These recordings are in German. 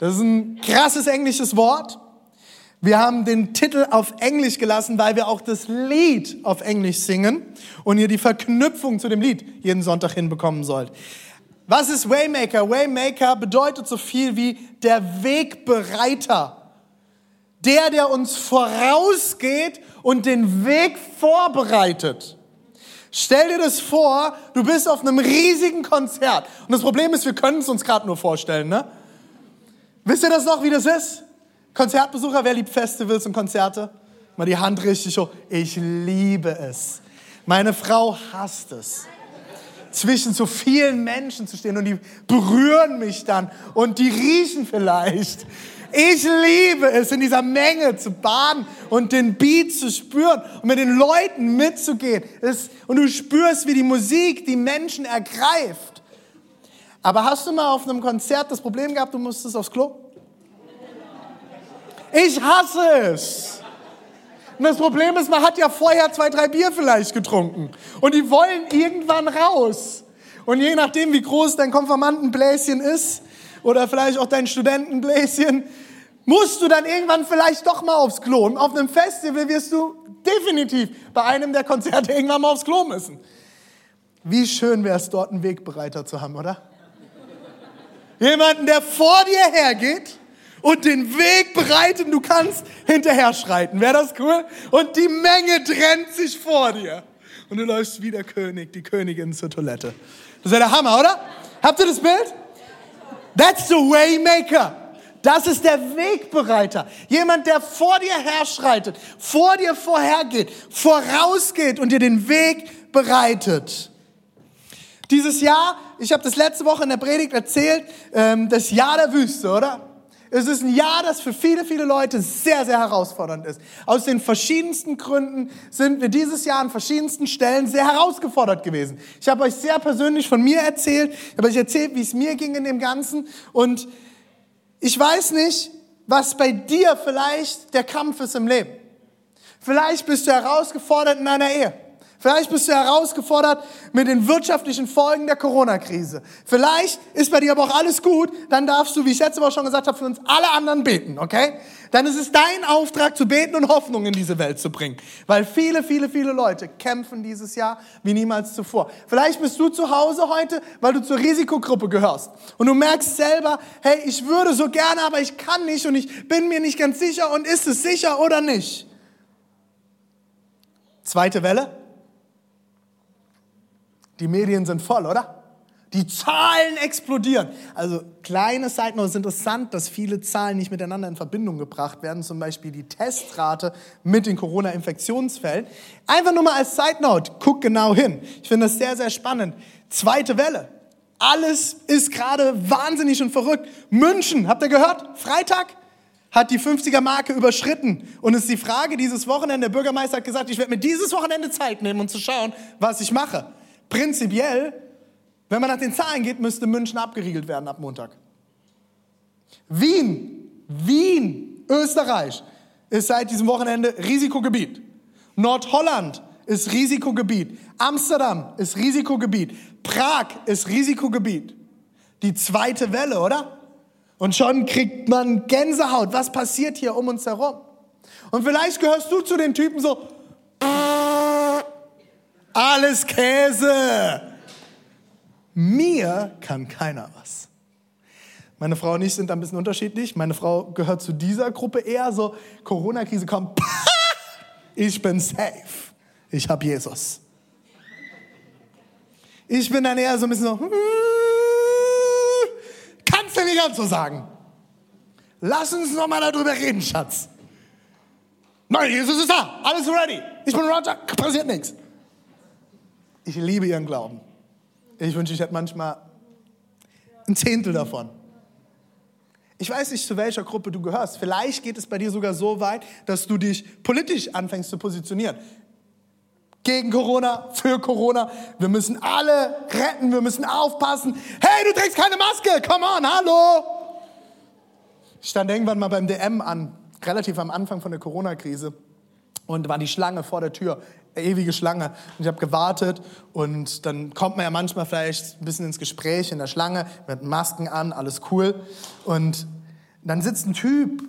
Das ist ein krasses englisches Wort. Wir haben den Titel auf Englisch gelassen, weil wir auch das Lied auf Englisch singen und ihr die Verknüpfung zu dem Lied jeden Sonntag hinbekommen sollt. Was ist Waymaker? Waymaker bedeutet so viel wie der Wegbereiter. Der, der uns vorausgeht und den Weg vorbereitet. Stell dir das vor, du bist auf einem riesigen Konzert. Und das Problem ist, wir können es uns gerade nur vorstellen, ne? Wisst ihr das noch, wie das ist? Konzertbesucher, wer liebt Festivals und Konzerte? Mal die Hand richtig hoch. Ich liebe es. Meine Frau hasst es. Zwischen so vielen Menschen zu stehen und die berühren mich dann und die riechen vielleicht. Ich liebe es, in dieser Menge zu baden und den Beat zu spüren und mit den Leuten mitzugehen. und du spürst, wie die Musik die Menschen ergreift. Aber hast du mal auf einem Konzert das Problem gehabt, du musstest aufs Klo? Ich hasse es. Und das Problem ist, man hat ja vorher zwei, drei Bier vielleicht getrunken. Und die wollen irgendwann raus. Und je nachdem, wie groß dein Konformantenbläschen ist, oder vielleicht auch dein Studentenbläschen, musst du dann irgendwann vielleicht doch mal aufs Klo. Und auf einem Festival wirst du definitiv bei einem der Konzerte irgendwann mal aufs Klo müssen. Wie schön wäre es dort, einen Wegbereiter zu haben, oder? Jemanden, der vor dir hergeht und den Weg bereitet und du kannst hinterher schreiten. Wäre das cool? Und die Menge trennt sich vor dir. Und du läufst wie der König, die Königin zur Toilette. Das wäre der Hammer, oder? Habt ihr das Bild? That's the Waymaker. Das ist der Wegbereiter. Jemand, der vor dir herschreitet, vor dir vorhergeht, vorausgeht und dir den Weg bereitet. Dieses Jahr, ich habe das letzte Woche in der Predigt erzählt, ähm, das Jahr der Wüste, oder? Es ist ein Jahr, das für viele, viele Leute sehr, sehr herausfordernd ist. Aus den verschiedensten Gründen sind wir dieses Jahr an verschiedensten Stellen sehr herausgefordert gewesen. Ich habe euch sehr persönlich von mir erzählt, ich habe euch erzählt, wie es mir ging in dem Ganzen. Und ich weiß nicht, was bei dir vielleicht der Kampf ist im Leben. Vielleicht bist du herausgefordert in deiner Ehe. Vielleicht bist du herausgefordert mit den wirtschaftlichen Folgen der Corona-Krise. Vielleicht ist bei dir aber auch alles gut. Dann darfst du, wie ich letzte Woche schon gesagt habe, für uns alle anderen beten, okay? Dann ist es dein Auftrag zu beten und Hoffnung in diese Welt zu bringen. Weil viele, viele, viele Leute kämpfen dieses Jahr wie niemals zuvor. Vielleicht bist du zu Hause heute, weil du zur Risikogruppe gehörst. Und du merkst selber, hey, ich würde so gerne, aber ich kann nicht und ich bin mir nicht ganz sicher und ist es sicher oder nicht? Zweite Welle. Die Medien sind voll, oder? Die Zahlen explodieren. Also kleine Side Note, ist interessant, dass viele Zahlen nicht miteinander in Verbindung gebracht werden. Zum Beispiel die Testrate mit den Corona-Infektionsfällen. Einfach nur mal als Side Note, guck genau hin. Ich finde das sehr, sehr spannend. Zweite Welle. Alles ist gerade wahnsinnig und verrückt. München, habt ihr gehört? Freitag hat die 50er-Marke überschritten. Und es ist die Frage dieses Wochenende, der Bürgermeister hat gesagt, ich werde mir dieses Wochenende Zeit nehmen, um zu schauen, was ich mache. Prinzipiell, wenn man nach den Zahlen geht, müsste München abgeriegelt werden ab Montag. Wien, Wien, Österreich ist seit diesem Wochenende Risikogebiet. Nordholland ist Risikogebiet. Amsterdam ist Risikogebiet. Prag ist Risikogebiet. Die zweite Welle, oder? Und schon kriegt man Gänsehaut. Was passiert hier um uns herum? Und vielleicht gehörst du zu den Typen so, alles Käse. Mir kann keiner was. Meine Frau und ich sind ein bisschen unterschiedlich. Meine Frau gehört zu dieser Gruppe eher so, Corona-Krise kommt, ich bin safe. Ich habe Jesus. Ich bin dann eher so ein bisschen so, kannst du nicht ganz so sagen. Lass uns noch mal darüber reden, Schatz. Nein, Jesus ist da, alles ready. Ich bin Roger, passiert nichts. Ich liebe ihren Glauben. Ich wünsche, ich hätte manchmal ein Zehntel davon. Ich weiß nicht, zu welcher Gruppe du gehörst. Vielleicht geht es bei dir sogar so weit, dass du dich politisch anfängst zu positionieren. Gegen Corona, für Corona. Wir müssen alle retten, wir müssen aufpassen. Hey, du trägst keine Maske, come on, hallo. Ich stand irgendwann mal beim DM an, relativ am Anfang von der Corona-Krise und war die Schlange vor der Tür, ewige Schlange. Und ich habe gewartet und dann kommt man ja manchmal vielleicht ein bisschen ins Gespräch in der Schlange, mit Masken an, alles cool. Und dann sitzt ein Typ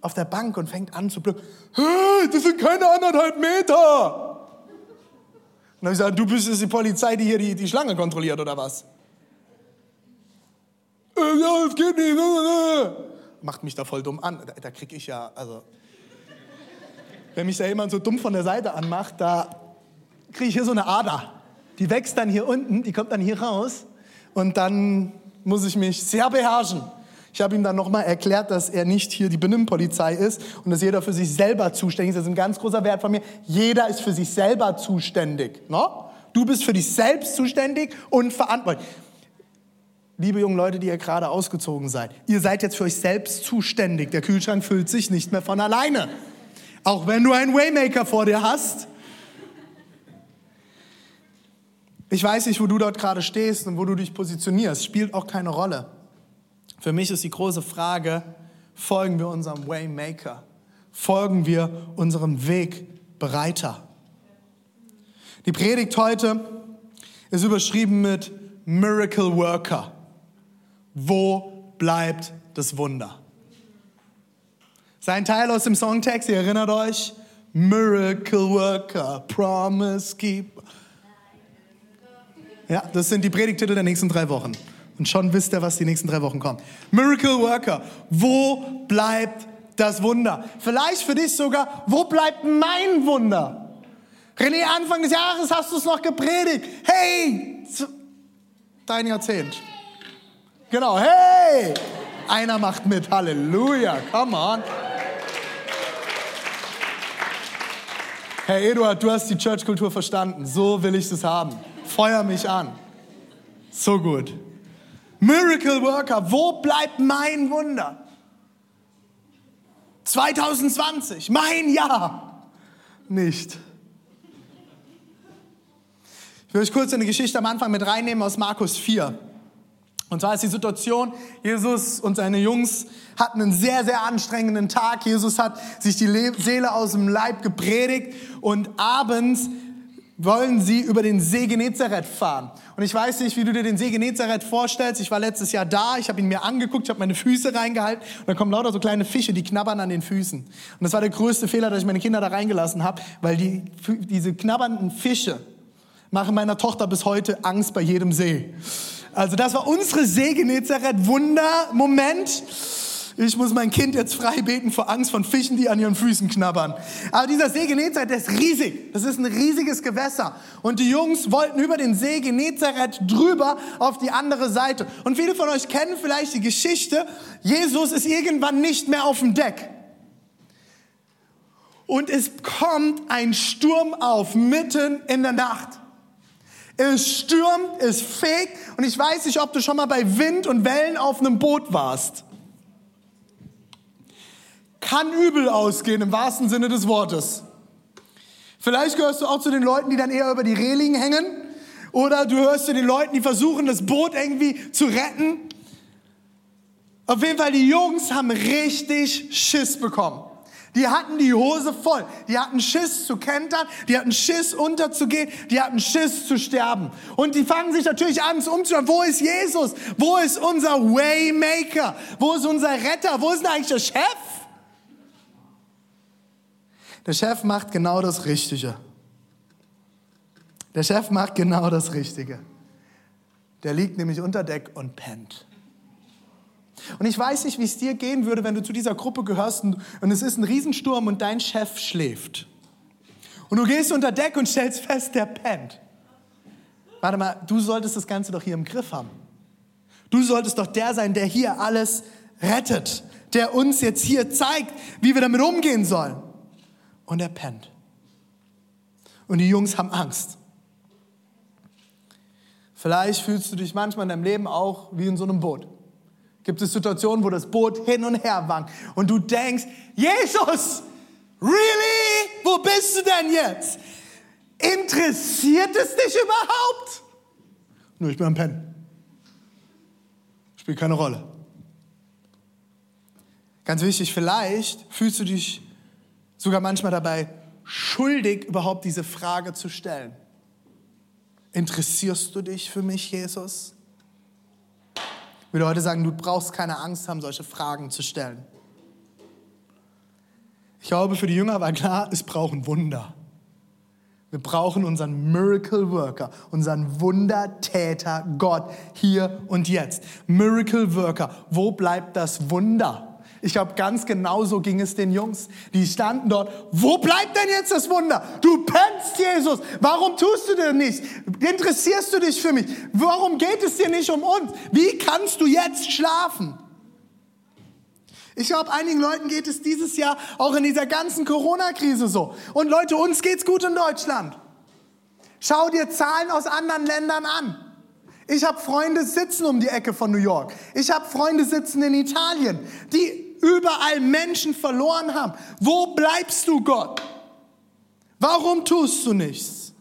auf der Bank und fängt an zu blöken. Hey, das sind keine anderthalb Meter. Und dann habe ich gesagt, du bist jetzt die Polizei, die hier die, die Schlange kontrolliert, oder was? Äh, ja, das geht nicht. Macht mich da voll dumm an. Da, da krieg ich ja, also wenn mich da jemand so dumm von der Seite anmacht, da kriege ich hier so eine Ader. Die wächst dann hier unten, die kommt dann hier raus und dann muss ich mich sehr beherrschen. Ich habe ihm dann nochmal erklärt, dass er nicht hier die Benimmpolizei ist und dass jeder für sich selber zuständig ist. Das ist ein ganz großer Wert von mir. Jeder ist für sich selber zuständig. No? Du bist für dich selbst zuständig und verantwortlich. Liebe jungen Leute, die ihr gerade ausgezogen seid, ihr seid jetzt für euch selbst zuständig. Der Kühlschrank füllt sich nicht mehr von alleine. Auch wenn du einen Waymaker vor dir hast. Ich weiß nicht, wo du dort gerade stehst und wo du dich positionierst. Spielt auch keine Rolle. Für mich ist die große Frage, folgen wir unserem Waymaker? Folgen wir unserem Wegbereiter? Die Predigt heute ist überschrieben mit Miracle Worker. Wo bleibt das Wunder? Sein Teil aus dem Songtext, ihr erinnert euch, Miracle Worker, Promise Keeper. Ja, das sind die Predigtitel der nächsten drei Wochen. Und schon wisst ihr, was die nächsten drei Wochen kommt. Miracle Worker, wo bleibt das Wunder? Vielleicht für dich sogar, wo bleibt mein Wunder? René, Anfang des Jahres hast du es noch gepredigt. Hey, dein Jahrzehnt. Genau, hey! Einer macht mit, Halleluja, come on. Herr Eduard, du hast die Church-Kultur verstanden. So will ich es haben. Feuer mich an. So gut. Miracle Worker, wo bleibt mein Wunder? 2020, mein Jahr. Nicht. Ich will euch kurz eine Geschichte am Anfang mit reinnehmen aus Markus 4. Und zwar ist die Situation, Jesus und seine Jungs hatten einen sehr, sehr anstrengenden Tag. Jesus hat sich die Seele aus dem Leib gepredigt und abends wollen sie über den See Genezareth fahren. Und ich weiß nicht, wie du dir den See Genezareth vorstellst. Ich war letztes Jahr da, ich habe ihn mir angeguckt, ich habe meine Füße reingehalten und da kommen lauter so kleine Fische, die knabbern an den Füßen. Und das war der größte Fehler, dass ich meine Kinder da reingelassen habe, weil die, diese knabbernden Fische machen meiner Tochter bis heute Angst bei jedem See. Also das war unsere See Genezareth Wunder-Moment. Ich muss mein Kind jetzt frei beten vor Angst von Fischen, die an ihren Füßen knabbern. Aber dieser See Genezareth, der ist riesig. Das ist ein riesiges Gewässer. Und die Jungs wollten über den See Genezareth drüber auf die andere Seite. Und viele von euch kennen vielleicht die Geschichte, Jesus ist irgendwann nicht mehr auf dem Deck. Und es kommt ein Sturm auf mitten in der Nacht. Es stürmt, es fegt und ich weiß nicht, ob du schon mal bei Wind und Wellen auf einem Boot warst. Kann übel ausgehen im wahrsten Sinne des Wortes. Vielleicht gehörst du auch zu den Leuten, die dann eher über die Reling hängen. Oder du hörst zu den Leuten, die versuchen, das Boot irgendwie zu retten. Auf jeden Fall, die Jungs haben richtig Schiss bekommen. Die hatten die Hose voll. Die hatten Schiss zu kentern, die hatten Schiss unterzugehen, die hatten Schiss zu sterben. Und die fangen sich natürlich an zu umzuschauen. Wo ist Jesus? Wo ist unser Waymaker? Wo ist unser Retter? Wo ist denn eigentlich der Chef? Der Chef macht genau das Richtige. Der Chef macht genau das Richtige. Der liegt nämlich unter Deck und pennt. Und ich weiß nicht, wie es dir gehen würde, wenn du zu dieser Gruppe gehörst und, und es ist ein Riesensturm und dein Chef schläft. Und du gehst unter Deck und stellst fest, der pennt. Warte mal, du solltest das Ganze doch hier im Griff haben. Du solltest doch der sein, der hier alles rettet, der uns jetzt hier zeigt, wie wir damit umgehen sollen. Und er pennt. Und die Jungs haben Angst. Vielleicht fühlst du dich manchmal in deinem Leben auch wie in so einem Boot Gibt es Situationen, wo das Boot hin und her wankt und du denkst, Jesus, really? Wo bist du denn jetzt? Interessiert es dich überhaupt? Nur ich bin am Pennen. Spielt keine Rolle. Ganz wichtig, vielleicht fühlst du dich sogar manchmal dabei schuldig, überhaupt diese Frage zu stellen. Interessierst du dich für mich, Jesus? Ich würde heute sagen, du brauchst keine Angst haben, solche Fragen zu stellen. Ich glaube, für die Jünger war klar, es brauchen Wunder. Wir brauchen unseren Miracle Worker, unseren Wundertäter Gott hier und jetzt. Miracle Worker, wo bleibt das Wunder? Ich glaube, ganz genau so ging es den Jungs. Die standen dort. Wo bleibt denn jetzt das Wunder? Du pennst, Jesus. Warum tust du dir nicht? Interessierst du dich für mich? Warum geht es dir nicht um uns? Wie kannst du jetzt schlafen? Ich glaube, einigen Leuten geht es dieses Jahr auch in dieser ganzen Corona-Krise so. Und Leute, uns geht's gut in Deutschland. Schau dir Zahlen aus anderen Ländern an. Ich habe Freunde sitzen um die Ecke von New York. Ich habe Freunde sitzen in Italien, die überall Menschen verloren haben. Wo bleibst du, Gott? Warum tust du nichts?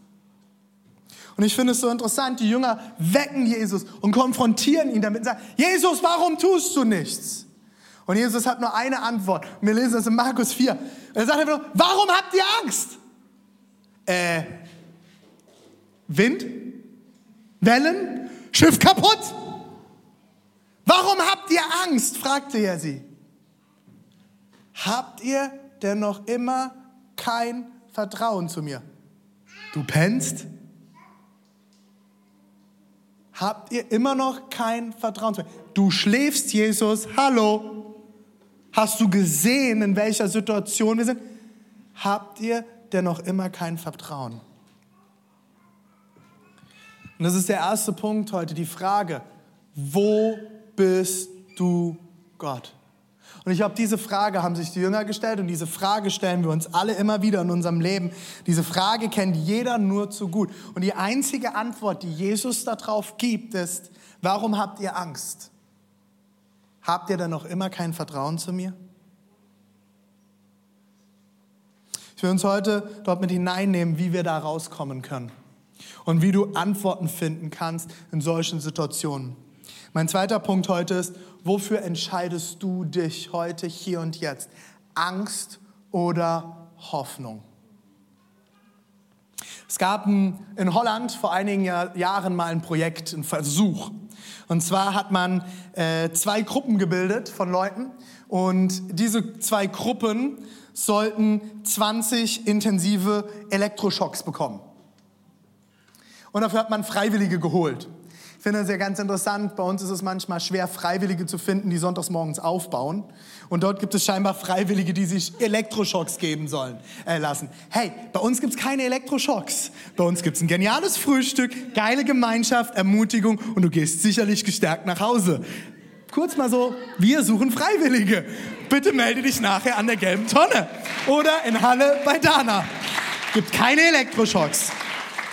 Und ich finde es so interessant, die Jünger wecken Jesus und konfrontieren ihn damit und sagen, Jesus, warum tust du nichts? Und Jesus hat nur eine Antwort. Wir lesen das in Markus 4. Er sagt einfach warum habt ihr Angst? Äh, Wind? Wellen? Schiff kaputt? Warum habt ihr Angst? fragte er sie. Habt ihr denn noch immer kein Vertrauen zu mir? Du pennst? Habt ihr immer noch kein Vertrauen zu mir? Du schläfst, Jesus. Hallo. Hast du gesehen, in welcher Situation wir sind? Habt ihr denn noch immer kein Vertrauen? Und das ist der erste Punkt heute, die Frage, wo bist du Gott? Und ich glaube, diese Frage haben sich die Jünger gestellt und diese Frage stellen wir uns alle immer wieder in unserem Leben. Diese Frage kennt jeder nur zu gut. Und die einzige Antwort, die Jesus darauf gibt, ist, warum habt ihr Angst? Habt ihr denn noch immer kein Vertrauen zu mir? Ich will uns heute dort mit hineinnehmen, wie wir da rauskommen können und wie du Antworten finden kannst in solchen Situationen. Mein zweiter Punkt heute ist, wofür entscheidest du dich heute, hier und jetzt? Angst oder Hoffnung? Es gab in Holland vor einigen Jahren mal ein Projekt, ein Versuch. Und zwar hat man äh, zwei Gruppen gebildet von Leuten und diese zwei Gruppen sollten 20 intensive Elektroschocks bekommen. Und dafür hat man Freiwillige geholt. Ich finde es ja ganz interessant. Bei uns ist es manchmal schwer, Freiwillige zu finden, die sonntags morgens aufbauen. Und dort gibt es scheinbar Freiwillige, die sich Elektroschocks geben sollen, äh, lassen. Hey, bei uns gibt es keine Elektroschocks. Bei uns gibt es ein geniales Frühstück, geile Gemeinschaft, Ermutigung und du gehst sicherlich gestärkt nach Hause. Kurz mal so, wir suchen Freiwillige. Bitte melde dich nachher an der gelben Tonne oder in Halle bei Dana. Gibt keine Elektroschocks.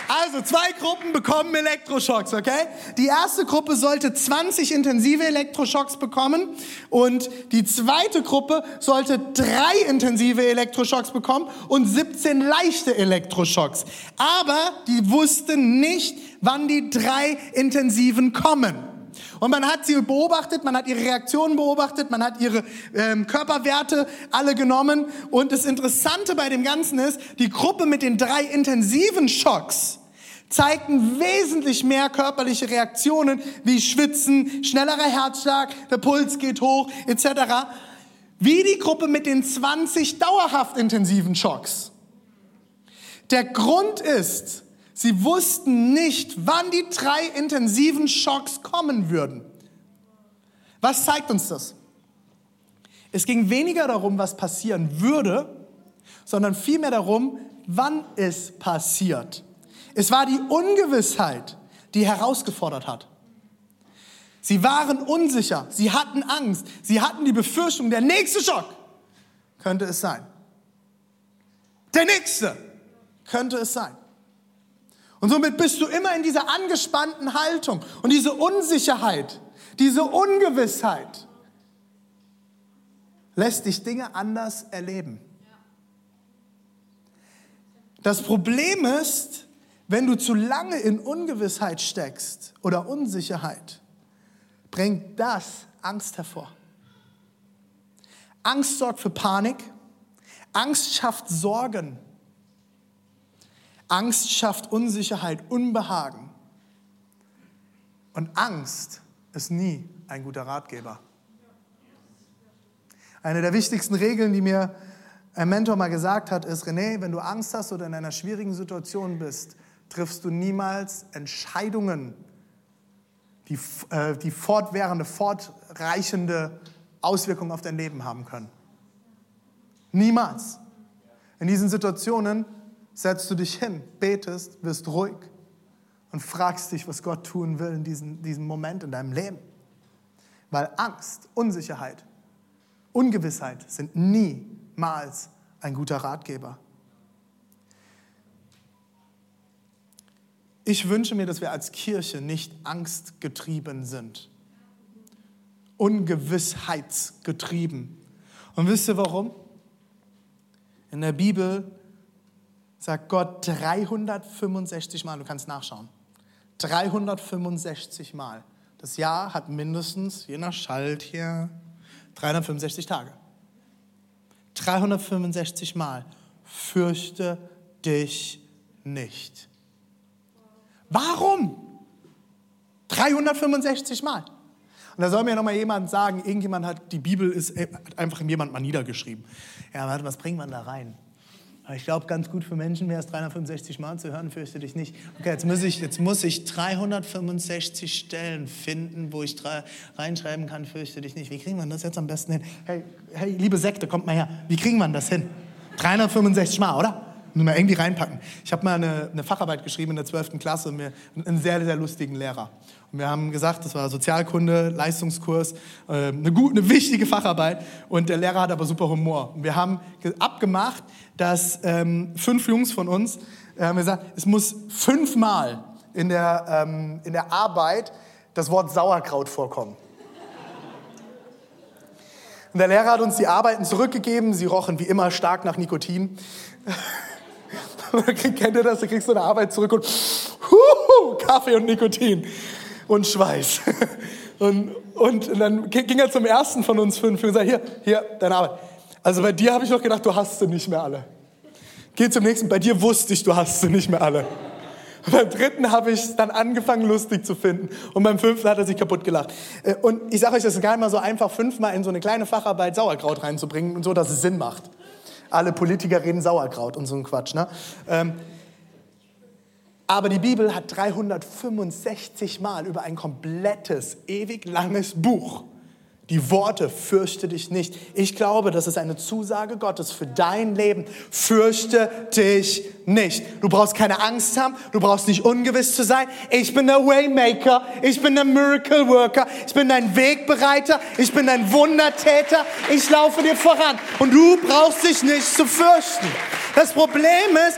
Also zwei Gruppen bekommen Elektroschocks, okay? Die erste Gruppe sollte 20 intensive Elektroschocks bekommen und die zweite Gruppe sollte drei intensive Elektroschocks bekommen und 17 leichte Elektroschocks. Aber die wussten nicht, wann die drei intensiven kommen. Und man hat sie beobachtet, man hat ihre Reaktionen beobachtet, man hat ihre ähm, Körperwerte alle genommen. Und das Interessante bei dem Ganzen ist, die Gruppe mit den drei intensiven Schocks zeigten wesentlich mehr körperliche Reaktionen wie Schwitzen, schnellerer Herzschlag, der Puls geht hoch etc. Wie die Gruppe mit den 20 dauerhaft intensiven Schocks. Der Grund ist, Sie wussten nicht, wann die drei intensiven Schocks kommen würden. Was zeigt uns das? Es ging weniger darum, was passieren würde, sondern vielmehr darum, wann es passiert. Es war die Ungewissheit, die herausgefordert hat. Sie waren unsicher, sie hatten Angst, sie hatten die Befürchtung, der nächste Schock könnte es sein. Der nächste könnte es sein. Und somit bist du immer in dieser angespannten Haltung und diese Unsicherheit, diese Ungewissheit. lässt dich Dinge anders erleben. Das Problem ist, wenn du zu lange in Ungewissheit steckst oder Unsicherheit, bringt das Angst hervor. Angst sorgt für Panik. Angst schafft Sorgen. Angst schafft Unsicherheit, Unbehagen. Und Angst ist nie ein guter Ratgeber. Eine der wichtigsten Regeln, die mir ein Mentor mal gesagt hat, ist, René, wenn du Angst hast oder in einer schwierigen Situation bist, triffst du niemals Entscheidungen, die, äh, die fortwährende, fortreichende Auswirkungen auf dein Leben haben können. Niemals. In diesen Situationen setzt du dich hin, betest, wirst ruhig und fragst dich, was Gott tun will in diesem, diesem Moment in deinem Leben. Weil Angst, Unsicherheit, Ungewissheit sind niemals ein guter Ratgeber. Ich wünsche mir, dass wir als Kirche nicht angstgetrieben sind, ungewissheitsgetrieben. Und wisst ihr warum? In der Bibel sagt Gott 365 Mal, du kannst nachschauen, 365 Mal. Das Jahr hat mindestens, je nach Schalt hier, 365 Tage. 365 Mal. Fürchte dich nicht. Warum? 365 Mal. Und da soll mir noch mal jemand sagen, irgendjemand hat, die Bibel ist äh, hat einfach jemand mal niedergeschrieben. Ja, warte, was bringt man da rein? Ich glaube, ganz gut für Menschen wäre es 365 Mal zu hören, fürchte dich nicht. Okay, jetzt muss ich, jetzt muss ich 365 Stellen finden, wo ich reinschreiben kann, fürchte dich nicht. Wie kriegen wir das jetzt am besten hin? Hey, hey, liebe Sekte, kommt mal her. Wie kriegen wir das hin? 365 Mal, oder? Müssen wir irgendwie reinpacken. Ich habe mal eine, eine, Facharbeit geschrieben in der 12. Klasse, und mir, einen sehr, sehr lustigen Lehrer. Und wir haben gesagt, das war Sozialkunde, Leistungskurs, äh, eine, gute, eine wichtige Facharbeit. Und der Lehrer hat aber super Humor. Und wir haben abgemacht, dass ähm, fünf Jungs von uns äh, haben gesagt, es muss fünfmal in der, ähm, in der Arbeit das Wort Sauerkraut vorkommen. Und der Lehrer hat uns die Arbeiten zurückgegeben. Sie rochen wie immer stark nach Nikotin. Kennt ihr das? Du kriegst so eine Arbeit zurück und huhu, Kaffee und Nikotin und Schweiß. Und, und, dann ging er zum ersten von uns fünf und gesagt, hier, hier, deine Arbeit. Also bei dir habe ich noch gedacht, du hast sie nicht mehr alle. Geh zum nächsten, bei dir wusste ich, du hast sie nicht mehr alle. Und beim dritten habe ich dann angefangen, lustig zu finden. Und beim fünften hat er sich kaputt gelacht. Äh, und ich sage euch, das ist gar nicht mal so einfach, fünfmal in so eine kleine Facharbeit Sauerkraut reinzubringen und so, dass es Sinn macht alle Politiker reden Sauerkraut und so ein Quatsch. Ne? Ähm, aber die Bibel hat 365 Mal über ein komplettes, ewig langes Buch die Worte, fürchte dich nicht. Ich glaube, das ist eine Zusage Gottes für dein Leben. Fürchte dich nicht. Du brauchst keine Angst haben, du brauchst nicht ungewiss zu sein. Ich bin der Waymaker, ich bin der Miracle Worker, ich bin dein Wegbereiter, ich bin dein Wundertäter, ich laufe dir voran. Und du brauchst dich nicht zu fürchten. Das Problem ist,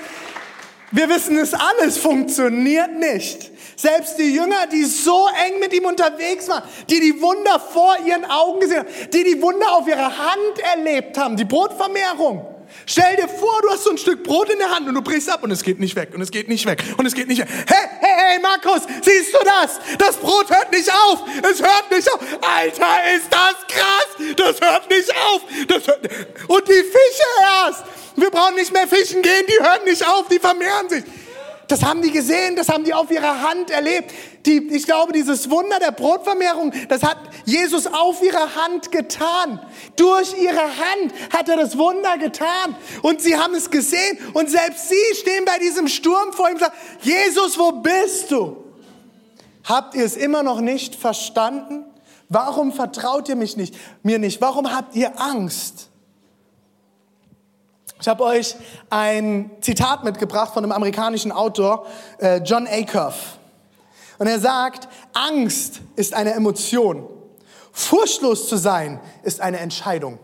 wir wissen es alles, funktioniert nicht. Selbst die Jünger, die so eng mit ihm unterwegs waren, die die Wunder vor ihren Augen gesehen haben, die die Wunder auf ihrer Hand erlebt haben, die Brotvermehrung. Stell dir vor, du hast so ein Stück Brot in der Hand und du brichst ab und es geht nicht weg und es geht nicht weg und es geht nicht weg. Hey, hey, hey, Markus, siehst du das? Das Brot hört nicht auf. Es hört nicht auf. Alter, ist das krass. Das hört nicht auf. Das hört und die Fische erst. Wir brauchen nicht mehr fischen gehen, die hören nicht auf, die vermehren sich. Das haben die gesehen, das haben die auf ihrer Hand erlebt. Die, ich glaube, dieses Wunder der Brotvermehrung, das hat Jesus auf ihrer Hand getan. Durch ihre Hand hat er das Wunder getan. Und sie haben es gesehen. Und selbst sie stehen bei diesem Sturm vor ihm und sagen, Jesus, wo bist du? Habt ihr es immer noch nicht verstanden? Warum vertraut ihr mich nicht, mir nicht? Warum habt ihr Angst? Ich habe euch ein Zitat mitgebracht von einem amerikanischen Autor, äh, John Acuff. Und er sagt, Angst ist eine Emotion. Furchtlos zu sein ist eine Entscheidung.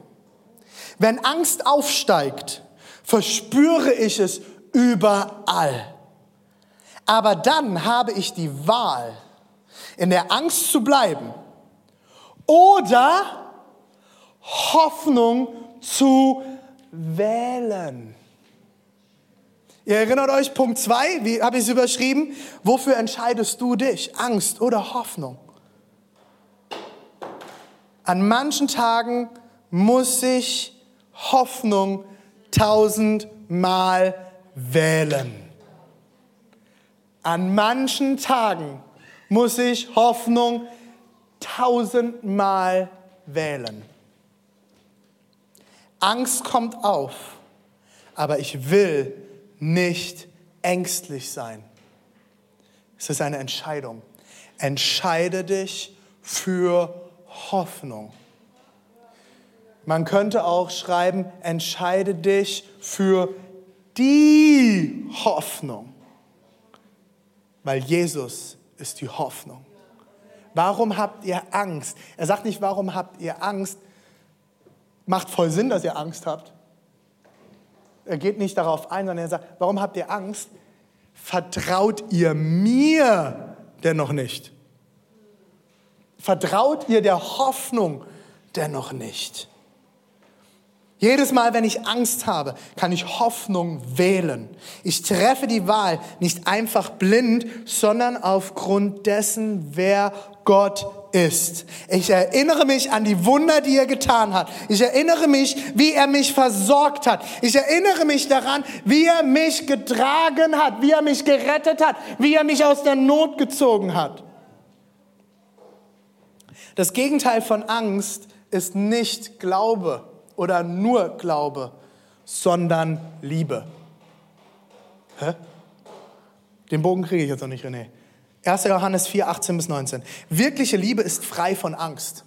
Wenn Angst aufsteigt, verspüre ich es überall. Aber dann habe ich die Wahl, in der Angst zu bleiben oder Hoffnung zu wählen. Ihr erinnert euch, Punkt 2, wie habe ich es überschrieben? Wofür entscheidest du dich? Angst oder Hoffnung? An manchen Tagen muss ich Hoffnung tausendmal wählen. An manchen Tagen muss ich Hoffnung tausendmal wählen. Angst kommt auf, aber ich will nicht ängstlich sein. Es ist eine Entscheidung. Entscheide dich für Hoffnung. Man könnte auch schreiben, entscheide dich für die Hoffnung, weil Jesus ist die Hoffnung. Warum habt ihr Angst? Er sagt nicht, warum habt ihr Angst? Macht voll Sinn, dass ihr Angst habt. Er geht nicht darauf ein, sondern er sagt, warum habt ihr Angst? Vertraut ihr mir denn noch nicht? Vertraut ihr der Hoffnung dennoch nicht? Jedes Mal, wenn ich Angst habe, kann ich Hoffnung wählen. Ich treffe die Wahl nicht einfach blind, sondern aufgrund dessen, wer Gott ist. Ich erinnere mich an die Wunder, die er getan hat. Ich erinnere mich, wie er mich versorgt hat. Ich erinnere mich daran, wie er mich getragen hat, wie er mich gerettet hat, wie er mich aus der Not gezogen hat. Das Gegenteil von Angst ist nicht Glaube oder nur Glaube, sondern Liebe. Hä? Den Bogen kriege ich jetzt noch nicht, René. 1. Johannes 4, 18 bis 19. Wirkliche Liebe ist frei von Angst.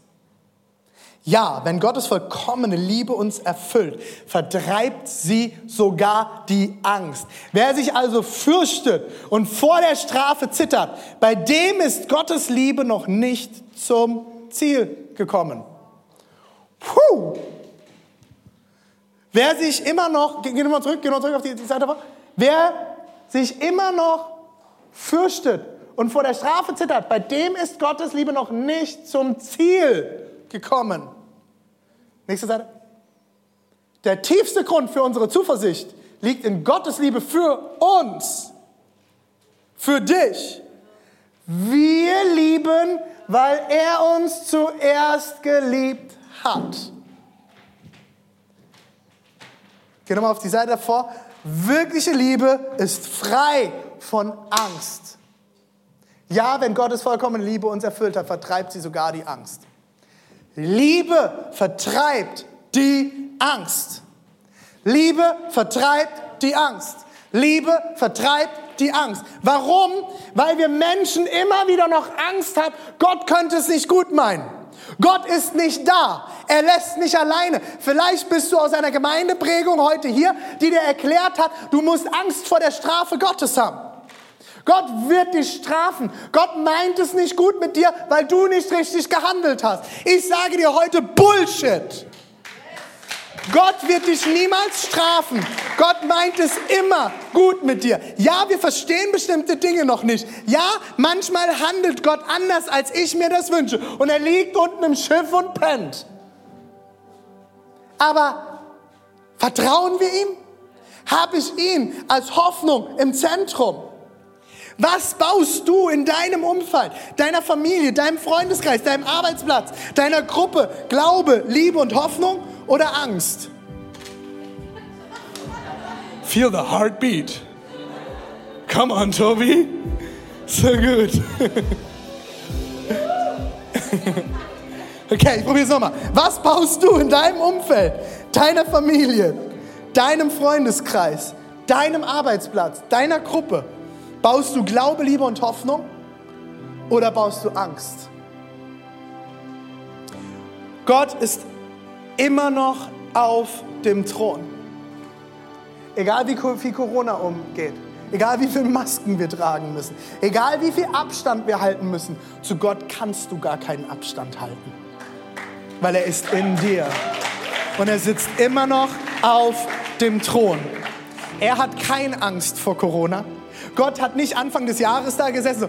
Ja, wenn Gottes vollkommene Liebe uns erfüllt, vertreibt sie sogar die Angst. Wer sich also fürchtet und vor der Strafe zittert, bei dem ist Gottes Liebe noch nicht zum Ziel gekommen. Puh. Wer sich immer noch, geh nochmal zurück, geh nochmal zurück auf die, Seite, wer sich immer noch fürchtet und vor der Strafe zittert, bei dem ist Gottes Liebe noch nicht zum Ziel gekommen. Nächste Seite. Der tiefste Grund für unsere Zuversicht liegt in Gottes Liebe für uns, für dich. Wir lieben, weil er uns zuerst geliebt hat. Geh nochmal auf die Seite davor. Wirkliche Liebe ist frei von Angst. Ja, wenn Gottes vollkommene Liebe uns erfüllt hat, vertreibt sie sogar die Angst. Liebe vertreibt die Angst. Liebe vertreibt die Angst. Liebe vertreibt die Angst. Warum? Weil wir Menschen immer wieder noch Angst haben, Gott könnte es nicht gut meinen. Gott ist nicht da. Er lässt nicht alleine. Vielleicht bist du aus einer Gemeindeprägung heute hier, die dir erklärt hat, du musst Angst vor der Strafe Gottes haben. Gott wird dich strafen. Gott meint es nicht gut mit dir, weil du nicht richtig gehandelt hast. Ich sage dir heute Bullshit. Gott wird dich niemals strafen. Gott meint es immer gut mit dir. Ja, wir verstehen bestimmte Dinge noch nicht. Ja, manchmal handelt Gott anders, als ich mir das wünsche. Und er liegt unten im Schiff und pennt. Aber vertrauen wir ihm? Habe ich ihn als Hoffnung im Zentrum? Was baust du in deinem Umfeld, deiner Familie, deinem Freundeskreis, deinem Arbeitsplatz, deiner Gruppe? Glaube, Liebe und Hoffnung oder Angst? Feel the heartbeat. Come on, Toby. So gut. Okay, ich probiere es nochmal. Was baust du in deinem Umfeld, deiner Familie, deinem Freundeskreis, deinem Arbeitsplatz, deiner Gruppe? Baust du Glaube, Liebe und Hoffnung oder baust du Angst? Gott ist immer noch auf dem Thron. Egal wie viel Corona umgeht, egal wie viele Masken wir tragen müssen, egal wie viel Abstand wir halten müssen, zu Gott kannst du gar keinen Abstand halten, weil er ist in dir und er sitzt immer noch auf dem Thron. Er hat keine Angst vor Corona. Gott hat nicht Anfang des Jahres da gesessen, so,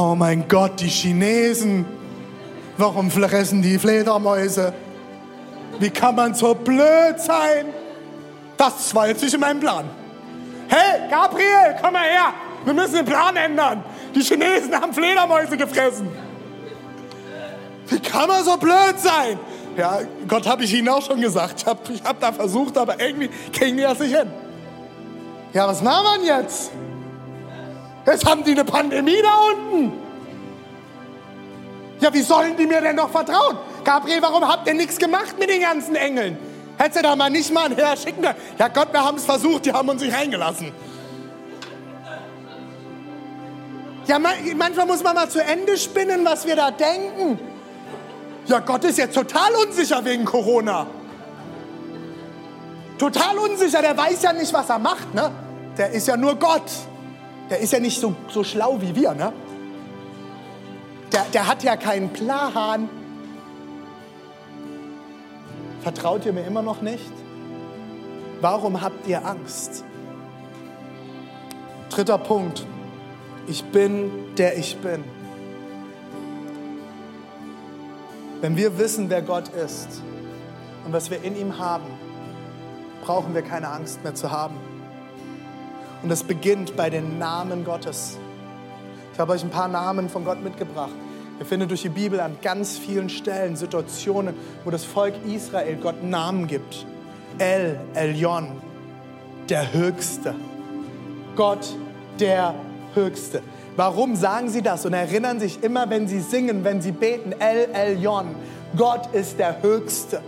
oh mein Gott, die Chinesen, warum fressen die Fledermäuse? Wie kann man so blöd sein? Das war jetzt nicht in meinem Plan. Hey, Gabriel, komm mal her. Wir müssen den Plan ändern. Die Chinesen haben Fledermäuse gefressen. Wie kann man so blöd sein? Ja, Gott habe ich Ihnen auch schon gesagt. Ich habe hab da versucht, aber irgendwie kriegen die das nicht hin. Ja, was machen wir jetzt? Jetzt haben die eine Pandemie da unten. Ja, wie sollen die mir denn noch vertrauen? Gabriel, warum habt ihr nichts gemacht mit den ganzen Engeln? Hättest du da mal nicht mal ein Herr schicken können? Ja Gott, wir haben es versucht, die haben uns nicht reingelassen. Ja, manchmal muss man mal zu Ende spinnen, was wir da denken. Ja, Gott ist jetzt total unsicher wegen Corona. Total unsicher, der weiß ja nicht, was er macht, ne? Der ist ja nur Gott. Der ist ja nicht so, so schlau wie wir, ne? Der, der hat ja keinen Plan. Vertraut ihr mir immer noch nicht? Warum habt ihr Angst? Dritter Punkt. Ich bin, der ich bin. Wenn wir wissen, wer Gott ist und was wir in ihm haben, brauchen wir keine Angst mehr zu haben. Und das beginnt bei den Namen Gottes. Ich habe euch ein paar Namen von Gott mitgebracht. Ihr findet durch die Bibel an ganz vielen Stellen Situationen, wo das Volk Israel Gott Namen gibt. El, Elyon, der Höchste. Gott, der Höchste. Warum sagen sie das und erinnern sich immer, wenn sie singen, wenn sie beten, El Elyon, Gott ist der Höchste.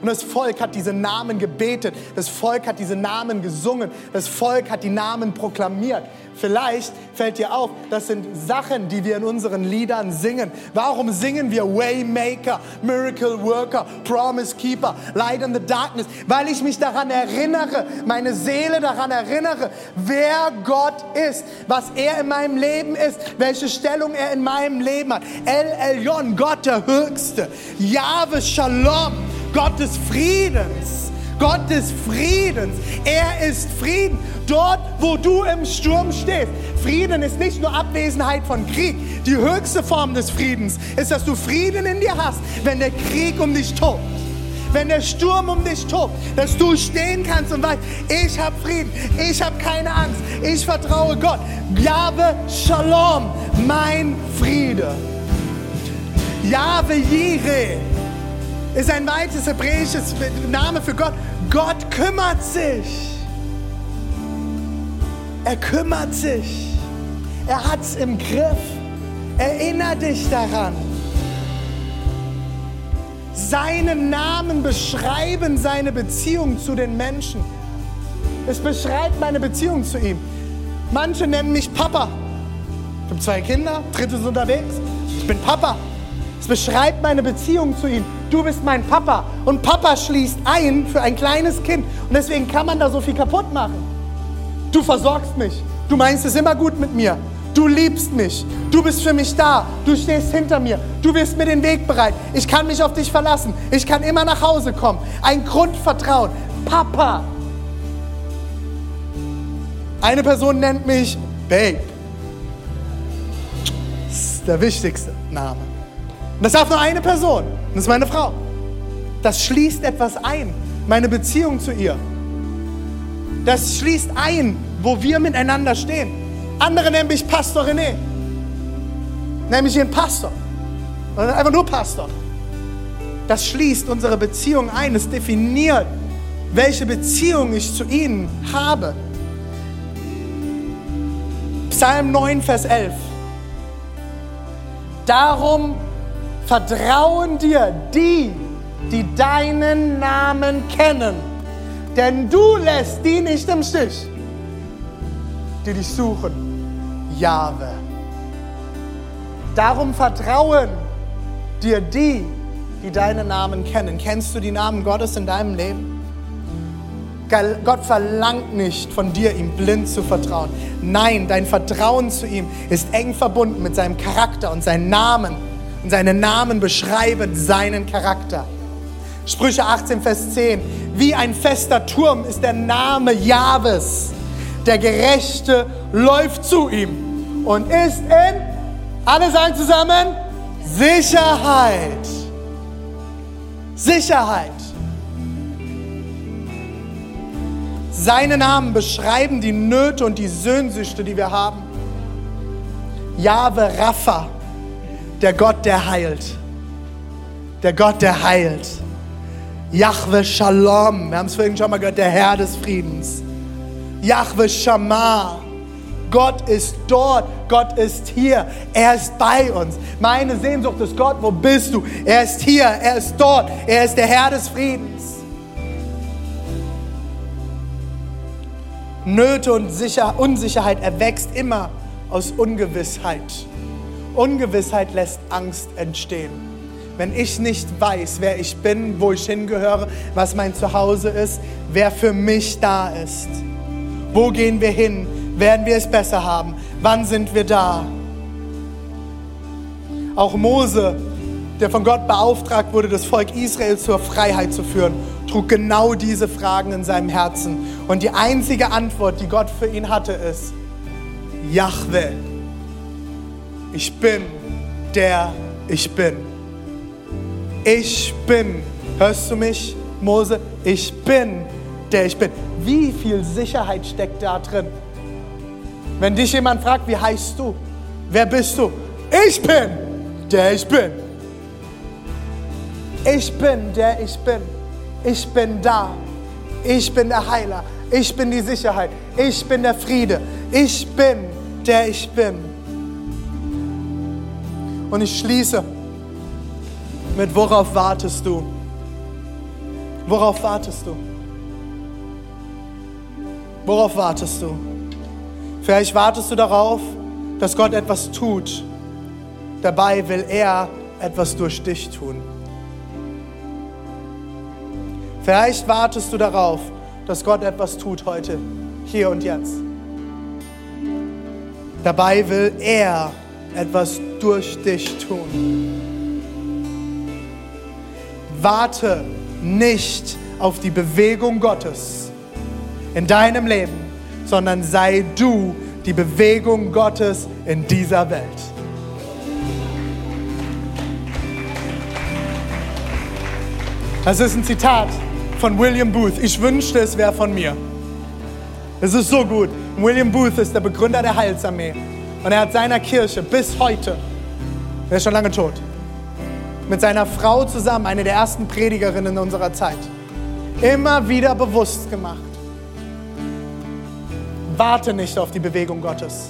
Und das Volk hat diese Namen gebetet, das Volk hat diese Namen gesungen, das Volk hat die Namen proklamiert. Vielleicht fällt dir auf, das sind Sachen, die wir in unseren Liedern singen. Warum singen wir Waymaker, Miracle Worker, Promise Keeper, Light in the Darkness? Weil ich mich daran erinnere, meine Seele daran erinnere, wer Gott ist, was er in meinem Leben ist, welche Stellung er in meinem Leben hat. El Elyon, Gott der Höchste. Jahwe Shalom, Gott des Friedens. Gott des Friedens. Er ist Frieden. Dort, wo du im Sturm stehst. Frieden ist nicht nur Abwesenheit von Krieg. Die höchste Form des Friedens ist, dass du Frieden in dir hast, wenn der Krieg um dich tobt. Wenn der Sturm um dich tobt, dass du stehen kannst und weißt, ich habe Frieden, ich habe keine Angst, ich vertraue Gott. Jahwe Shalom, mein Friede. Jahwe Jireh, ist ein weites hebräisches Name für Gott. Gott kümmert sich. Er kümmert sich. Er hat es im Griff. Erinner dich daran. Seine Namen beschreiben seine Beziehung zu den Menschen. Es beschreibt meine Beziehung zu ihm. Manche nennen mich Papa. Ich habe zwei Kinder, drittes unterwegs. Ich bin Papa. Es beschreibt meine Beziehung zu ihm. Du bist mein Papa. Und Papa schließt ein für ein kleines Kind. Und deswegen kann man da so viel kaputt machen. Du versorgst mich. Du meinst es immer gut mit mir. Du liebst mich. Du bist für mich da. Du stehst hinter mir. Du wirst mir den Weg bereit. Ich kann mich auf dich verlassen. Ich kann immer nach Hause kommen. Ein Grundvertrauen. Papa. Eine Person nennt mich Babe. Das ist der wichtigste Name. Das darf nur eine Person. Und das ist meine Frau. Das schließt etwas ein. Meine Beziehung zu ihr. Das schließt ein, wo wir miteinander stehen. Andere nennen mich Pastor René. Nenne mich ihren Pastor. Oder einfach nur Pastor. Das schließt unsere Beziehung ein. Es definiert, welche Beziehung ich zu ihnen habe. Psalm 9, Vers 11. Darum vertrauen dir die, die deinen Namen kennen. Denn du lässt die nicht im Stich, die dich suchen. Jahwe. Darum vertrauen dir die, die deinen Namen kennen. Kennst du die Namen Gottes in deinem Leben? Gott verlangt nicht von dir, ihm blind zu vertrauen. Nein, dein Vertrauen zu ihm ist eng verbunden mit seinem Charakter und seinen Namen und seine Namen beschreiben seinen Charakter. Sprüche 18, Vers 10. Wie ein fester Turm ist der Name Jahwes. Der Gerechte läuft zu ihm und ist in, alle sagen zusammen, Sicherheit. Sicherheit. Seine Namen beschreiben die Nöte und die Söhnsüchte, die wir haben. Jahwe Rapha der Gott, der heilt. Der Gott, der heilt. Yahweh Shalom, wir haben es vorhin schon mal gehört, der Herr des Friedens. Yahweh Shammah, Gott ist dort, Gott ist hier, er ist bei uns. Meine Sehnsucht ist Gott, wo bist du? Er ist hier, er ist dort, er ist der Herr des Friedens. Nöte und Sicher Unsicherheit erwächst immer aus Ungewissheit. Ungewissheit lässt Angst entstehen. Wenn ich nicht weiß, wer ich bin, wo ich hingehöre, was mein Zuhause ist, wer für mich da ist, wo gehen wir hin, werden wir es besser haben, wann sind wir da. Auch Mose, der von Gott beauftragt wurde, das Volk Israel zur Freiheit zu führen, trug genau diese Fragen in seinem Herzen. Und die einzige Antwort, die Gott für ihn hatte, ist, Yahweh, ich bin der ich bin. Ich bin. Hörst du mich, Mose? Ich bin der ich bin. Wie viel Sicherheit steckt da drin? Wenn dich jemand fragt, wie heißt du? Wer bist du? Ich bin der ich bin. Ich bin der ich bin. Ich bin da. Ich bin der Heiler. Ich bin die Sicherheit. Ich bin der Friede. Ich bin der ich bin. Und ich schließe mit, worauf wartest du? Worauf wartest du? Worauf wartest du? Vielleicht wartest du darauf, dass Gott etwas tut. Dabei will er etwas durch dich tun. Vielleicht wartest du darauf, dass Gott etwas tut heute, hier und jetzt. Dabei will er etwas durch dich tun. Warte nicht auf die Bewegung Gottes in deinem Leben, sondern sei du die Bewegung Gottes in dieser Welt. Das ist ein Zitat von William Booth. Ich wünschte, es wäre von mir. Es ist so gut. William Booth ist der Begründer der Heilsarmee. Und er hat seiner Kirche bis heute, er ist schon lange tot, mit seiner Frau zusammen, eine der ersten Predigerinnen unserer Zeit, immer wieder bewusst gemacht. Warte nicht auf die Bewegung Gottes,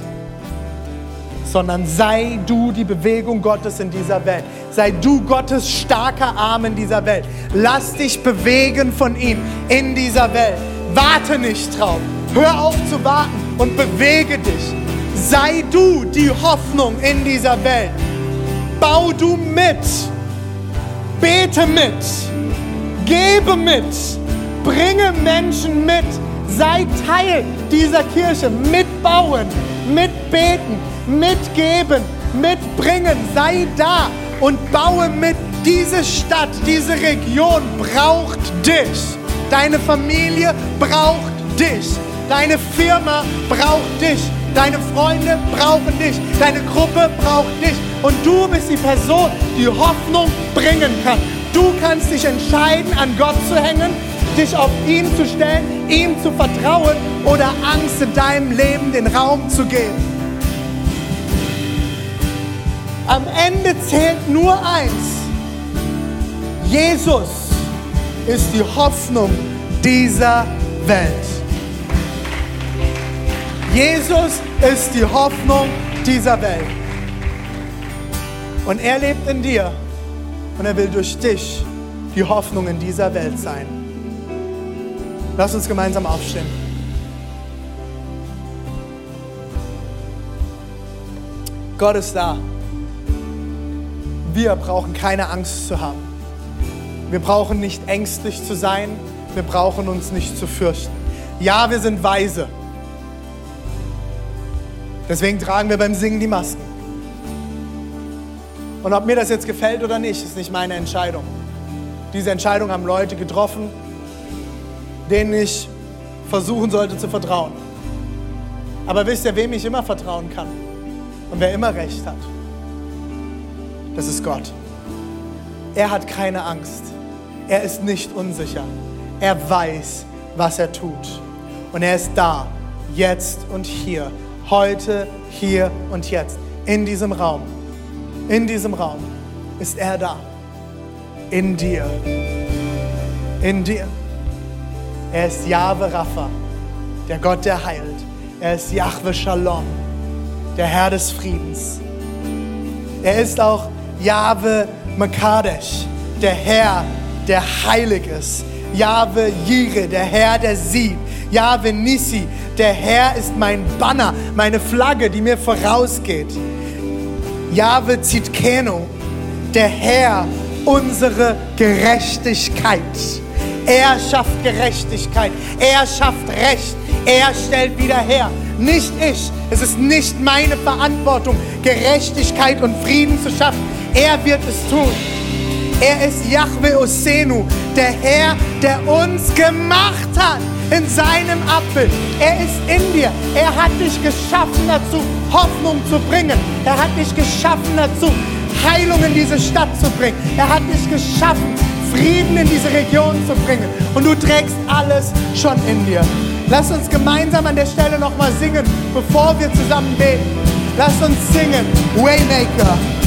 sondern sei du die Bewegung Gottes in dieser Welt. Sei du Gottes starker Arm in dieser Welt. Lass dich bewegen von ihm in dieser Welt. Warte nicht drauf. Hör auf zu warten und bewege dich. Sei du die Hoffnung in dieser Welt. Bau du mit. Bete mit. Gebe mit. Bringe Menschen mit. Sei Teil dieser Kirche. Mitbauen, mitbeten, mitgeben, mitbringen. Sei da und baue mit. Diese Stadt, diese Region braucht dich. Deine Familie braucht dich. Deine Firma braucht dich. Deine Freunde brauchen dich. Deine Gruppe braucht dich. Und du bist die Person, die Hoffnung bringen kann. Du kannst dich entscheiden, an Gott zu hängen, dich auf ihn zu stellen, ihm zu vertrauen oder Angst in deinem Leben den Raum zu geben. Am Ende zählt nur eins. Jesus ist die Hoffnung dieser Welt. Jesus ist die Hoffnung dieser Welt. Und er lebt in dir und er will durch dich die Hoffnung in dieser Welt sein. Lass uns gemeinsam aufstehen. Gott ist da. Wir brauchen keine Angst zu haben. Wir brauchen nicht ängstlich zu sein. Wir brauchen uns nicht zu fürchten. Ja, wir sind weise. Deswegen tragen wir beim Singen die Masken. Und ob mir das jetzt gefällt oder nicht, ist nicht meine Entscheidung. Diese Entscheidung haben Leute getroffen, denen ich versuchen sollte zu vertrauen. Aber wisst ihr, wem ich immer vertrauen kann und wer immer recht hat? Das ist Gott. Er hat keine Angst. Er ist nicht unsicher. Er weiß, was er tut. Und er ist da, jetzt und hier, heute, hier und jetzt, in diesem Raum. In diesem Raum ist er da. In dir. In dir. Er ist Jahwe Rapha, der Gott, der heilt. Er ist Jahwe Shalom, der Herr des Friedens. Er ist auch Jahwe Makadesh, der Herr, der heilig ist. Jahwe Jire, der Herr, der sieht. Jahwe Nissi, der Herr ist mein Banner, meine Flagge, die mir vorausgeht. Jahwe Zitkeno, der Herr, unsere Gerechtigkeit. Er schafft Gerechtigkeit, er schafft Recht, er stellt wieder her. Nicht ich, es ist nicht meine Verantwortung, Gerechtigkeit und Frieden zu schaffen. Er wird es tun. Er ist Yahweh Osenu, der Herr, der uns gemacht hat in seinem Abbild. Er ist in dir. Er hat dich geschaffen dazu, Hoffnung zu bringen. Er hat dich geschaffen dazu, Heilung in diese Stadt zu bringen. Er hat dich geschaffen, Frieden in diese Region zu bringen. Und du trägst alles schon in dir. Lass uns gemeinsam an der Stelle nochmal singen, bevor wir zusammen beten. Lass uns singen, Waymaker.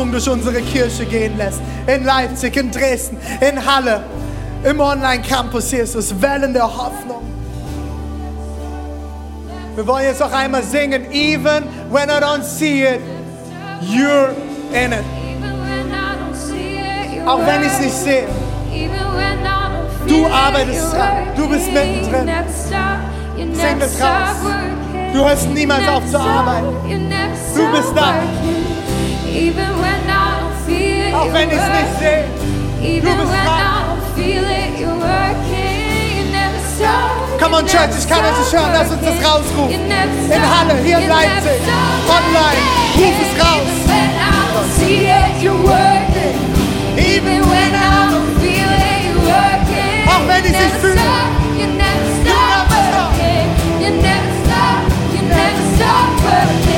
Hoffnung durch unsere Kirche gehen lässt. In Leipzig, in Dresden, in Halle, im Online-Campus, Jesus. Wellen der Hoffnung. Wir wollen jetzt auch einmal singen. Even when I don't see it, you're in it. Auch wenn ich es nicht sehe. Du arbeitest dran. Du bist mittendrin. Sing das raus. Du hörst niemals auf zu arbeiten. Du bist da. Even when I don't feel it, Auch wenn ich es nicht sehe. Even du bist dran. Come on, Church, ich kann es hören, lass uns das rausrufen. In Halle, hier in Leipzig, online, ruf es raus. You're working. Even when I don't feel it, you're working. Auch wenn ich es nicht fühle. You never stop working. You never stop, you never stop working.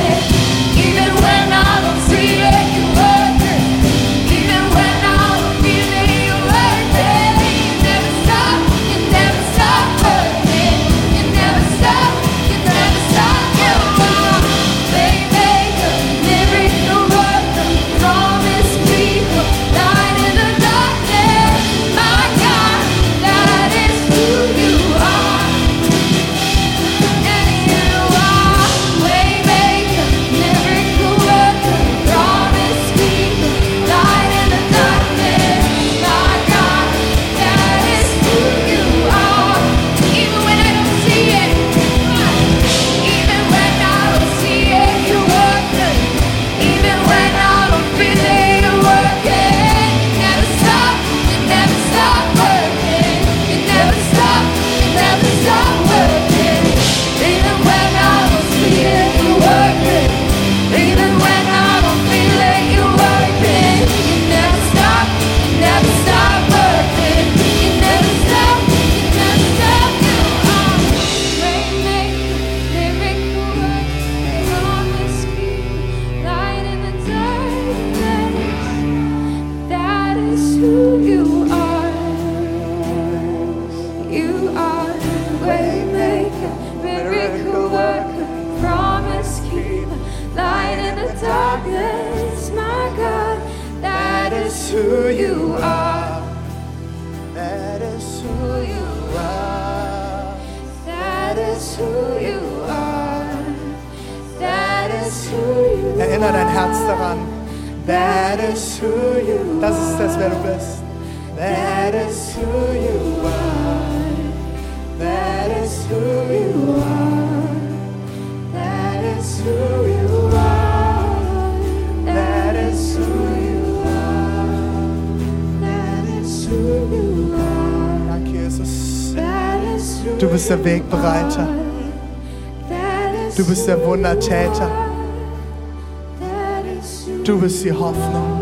Die Hoffnung.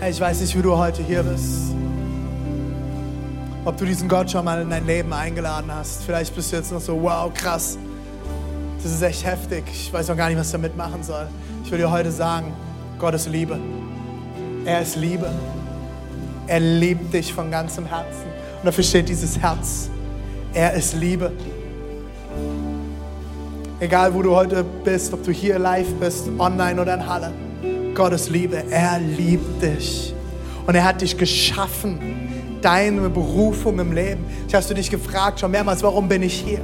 Hey, ich weiß nicht, wie du heute hier bist. Ob du diesen Gott schon mal in dein Leben eingeladen hast. Vielleicht bist du jetzt noch so, wow, krass. Das ist echt heftig. Ich weiß noch gar nicht, was ich damit machen soll. Ich will dir heute sagen, Gott ist Liebe. Er ist Liebe. Er liebt dich von ganzem Herzen. Und dafür steht dieses Herz. Er ist Liebe. Egal, wo du heute bist, ob du hier live bist, online oder in Halle. Gott ist Liebe. Er liebt dich. Und er hat dich geschaffen. Deine Berufung im Leben. Ich hast du dich gefragt schon mehrmals, warum bin ich hier?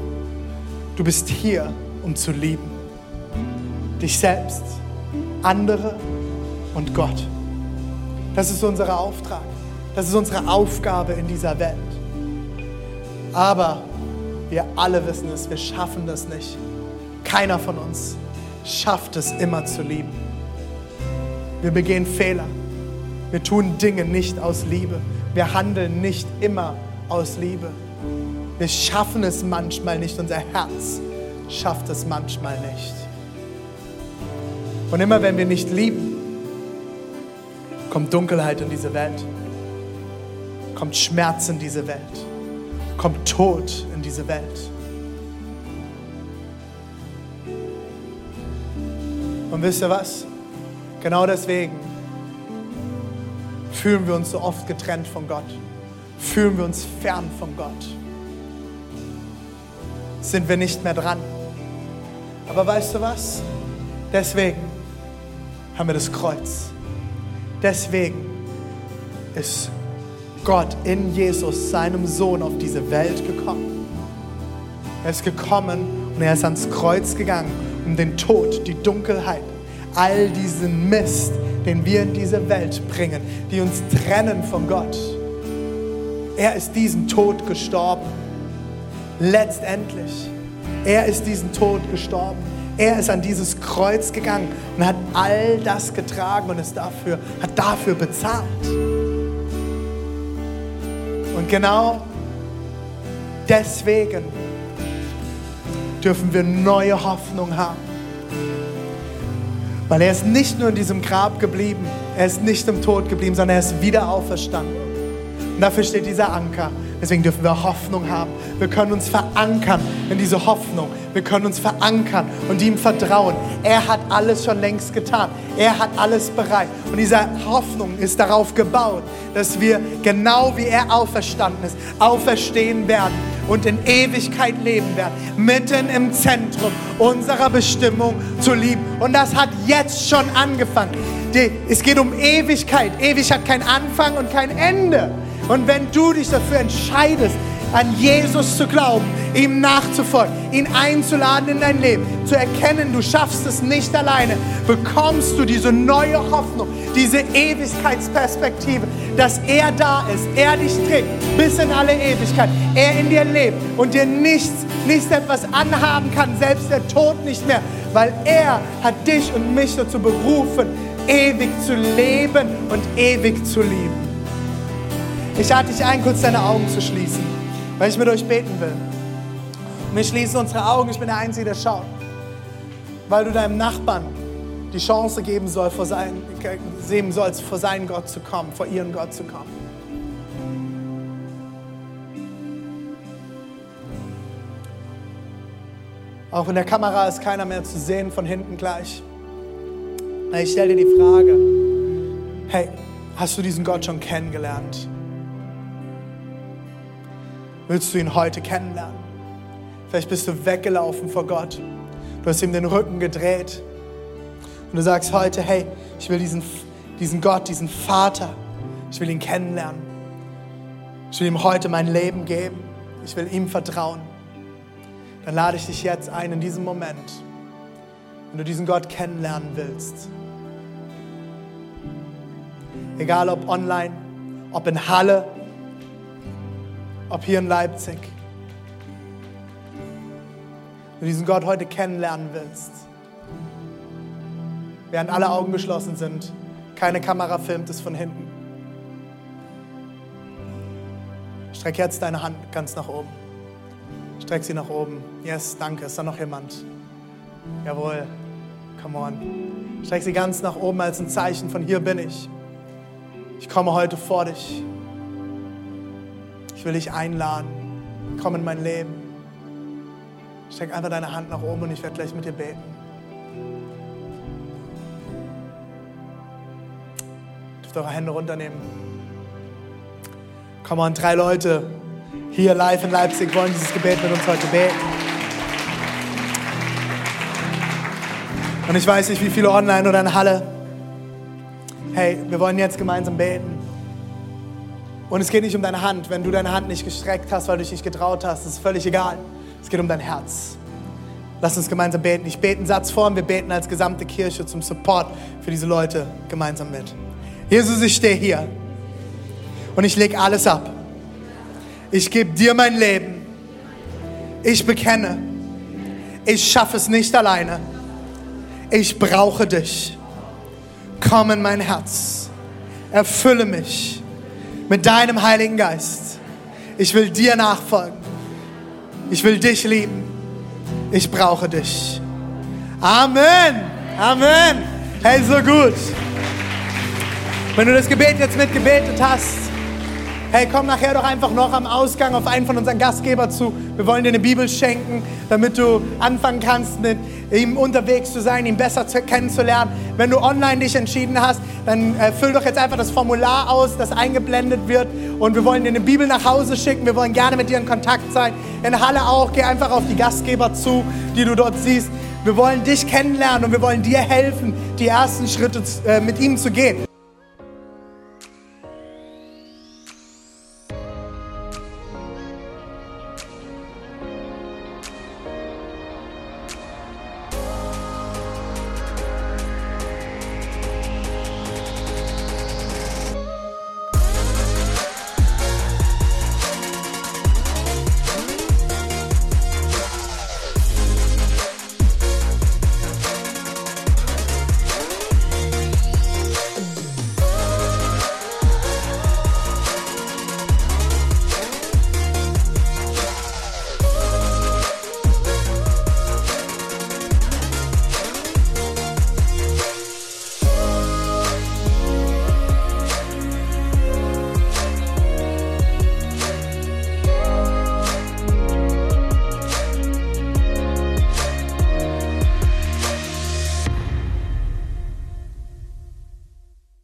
Du bist hier, um zu lieben. Dich selbst, andere und Gott. Das ist unser Auftrag. Das ist unsere Aufgabe in dieser Welt. Aber wir alle wissen es, wir schaffen das nicht. Keiner von uns schafft es immer zu lieben. Wir begehen Fehler. Wir tun Dinge nicht aus Liebe. Wir handeln nicht immer aus Liebe. Wir schaffen es manchmal nicht. Unser Herz schafft es manchmal nicht. Und immer wenn wir nicht lieben, kommt Dunkelheit in diese Welt. Kommt Schmerz in diese Welt. Kommt Tod in diese Welt. Und wisst ihr was? Genau deswegen fühlen wir uns so oft getrennt von Gott. Fühlen wir uns fern von Gott. Sind wir nicht mehr dran. Aber weißt du was? Deswegen haben wir das Kreuz. Deswegen ist Gott in Jesus, seinem Sohn, auf diese Welt gekommen. Er ist gekommen und er ist ans Kreuz gegangen, um den Tod, die Dunkelheit, all diesen Mist, den wir in diese Welt bringen, die uns trennen von Gott. Er ist diesen Tod gestorben. Letztendlich. Er ist diesen Tod gestorben. Er ist an dieses Kreuz gegangen und hat all das getragen und ist dafür, hat dafür bezahlt. Und genau deswegen dürfen wir neue Hoffnung haben. Weil er ist nicht nur in diesem Grab geblieben, er ist nicht im Tod geblieben, sondern er ist wieder auferstanden. Und dafür steht dieser Anker. Deswegen dürfen wir Hoffnung haben. Wir können uns verankern in diese Hoffnung. Wir können uns verankern und ihm vertrauen. Er hat alles schon längst getan. Er hat alles bereit. Und diese Hoffnung ist darauf gebaut, dass wir genau wie er auferstanden ist, auferstehen werden und in Ewigkeit leben werden. Mitten im Zentrum unserer Bestimmung zu lieben. Und das hat jetzt schon angefangen. Es geht um Ewigkeit. Ewig hat keinen Anfang und kein Ende. Und wenn du dich dafür entscheidest, an Jesus zu glauben, ihm nachzufolgen, ihn einzuladen in dein Leben, zu erkennen, du schaffst es nicht alleine, bekommst du diese neue Hoffnung, diese Ewigkeitsperspektive, dass er da ist, er dich trägt bis in alle Ewigkeit, er in dir lebt und dir nichts, nichts etwas anhaben kann, selbst der Tod nicht mehr, weil er hat dich und mich dazu berufen, ewig zu leben und ewig zu lieben. Ich lade dich ein, kurz deine Augen zu schließen, weil ich mit euch beten will. Und wir schließen unsere Augen, ich bin der Einzige, der schaut. Weil du deinem Nachbarn die Chance geben soll, vor sein, sehen sollst, vor seinen Gott zu kommen, vor ihren Gott zu kommen. Auch in der Kamera ist keiner mehr zu sehen, von hinten gleich. Ich stelle dir die Frage, hey, hast du diesen Gott schon kennengelernt? Willst du ihn heute kennenlernen? Vielleicht bist du weggelaufen vor Gott. Du hast ihm den Rücken gedreht. Und du sagst heute, hey, ich will diesen, diesen Gott, diesen Vater, ich will ihn kennenlernen. Ich will ihm heute mein Leben geben. Ich will ihm vertrauen. Dann lade ich dich jetzt ein in diesem Moment, wenn du diesen Gott kennenlernen willst. Egal ob online, ob in Halle, ob hier in Leipzig. Du diesen Gott heute kennenlernen willst, während alle Augen geschlossen sind, keine Kamera filmt es von hinten. Streck jetzt deine Hand ganz nach oben. Streck sie nach oben. Yes, danke. Ist da noch jemand? Jawohl. Come on. Streck sie ganz nach oben als ein Zeichen von hier bin ich. Ich komme heute vor dich. Ich will dich einladen. Komm in mein Leben. Streck einfach deine Hand nach oben und ich werde gleich mit dir beten. Dürft eure Hände runternehmen. Komm on, drei Leute hier live in Leipzig wollen dieses Gebet mit uns heute beten. Und ich weiß nicht, wie viele online oder in Halle. Hey, wir wollen jetzt gemeinsam beten. Und es geht nicht um deine Hand. Wenn du deine Hand nicht gestreckt hast, weil du dich nicht getraut hast, ist völlig egal. Es geht um dein Herz. Lass uns gemeinsam beten. Ich bete einen Satz vor und wir beten als gesamte Kirche zum Support für diese Leute gemeinsam mit. Jesus, ich stehe hier und ich lege alles ab. Ich gebe dir mein Leben. Ich bekenne, ich schaffe es nicht alleine. Ich brauche dich. Komm in mein Herz. Erfülle mich mit deinem Heiligen Geist. Ich will dir nachfolgen. Ich will dich lieben. Ich brauche dich. Amen. Amen. Hey, so gut. Wenn du das Gebet jetzt mitgebetet hast, hey, komm nachher doch einfach noch am Ausgang auf einen von unseren Gastgeber zu. Wir wollen dir eine Bibel schenken, damit du anfangen kannst, mit ihm unterwegs zu sein, ihn besser zu, kennenzulernen. Wenn du online dich entschieden hast, dann äh, füll doch jetzt einfach das Formular aus, das eingeblendet wird. Und wir wollen dir eine Bibel nach Hause schicken. Wir wollen gerne mit dir in Kontakt sein. In Halle auch. Geh einfach auf die Gastgeber zu, die du dort siehst. Wir wollen dich kennenlernen und wir wollen dir helfen, die ersten Schritte äh, mit ihm zu gehen.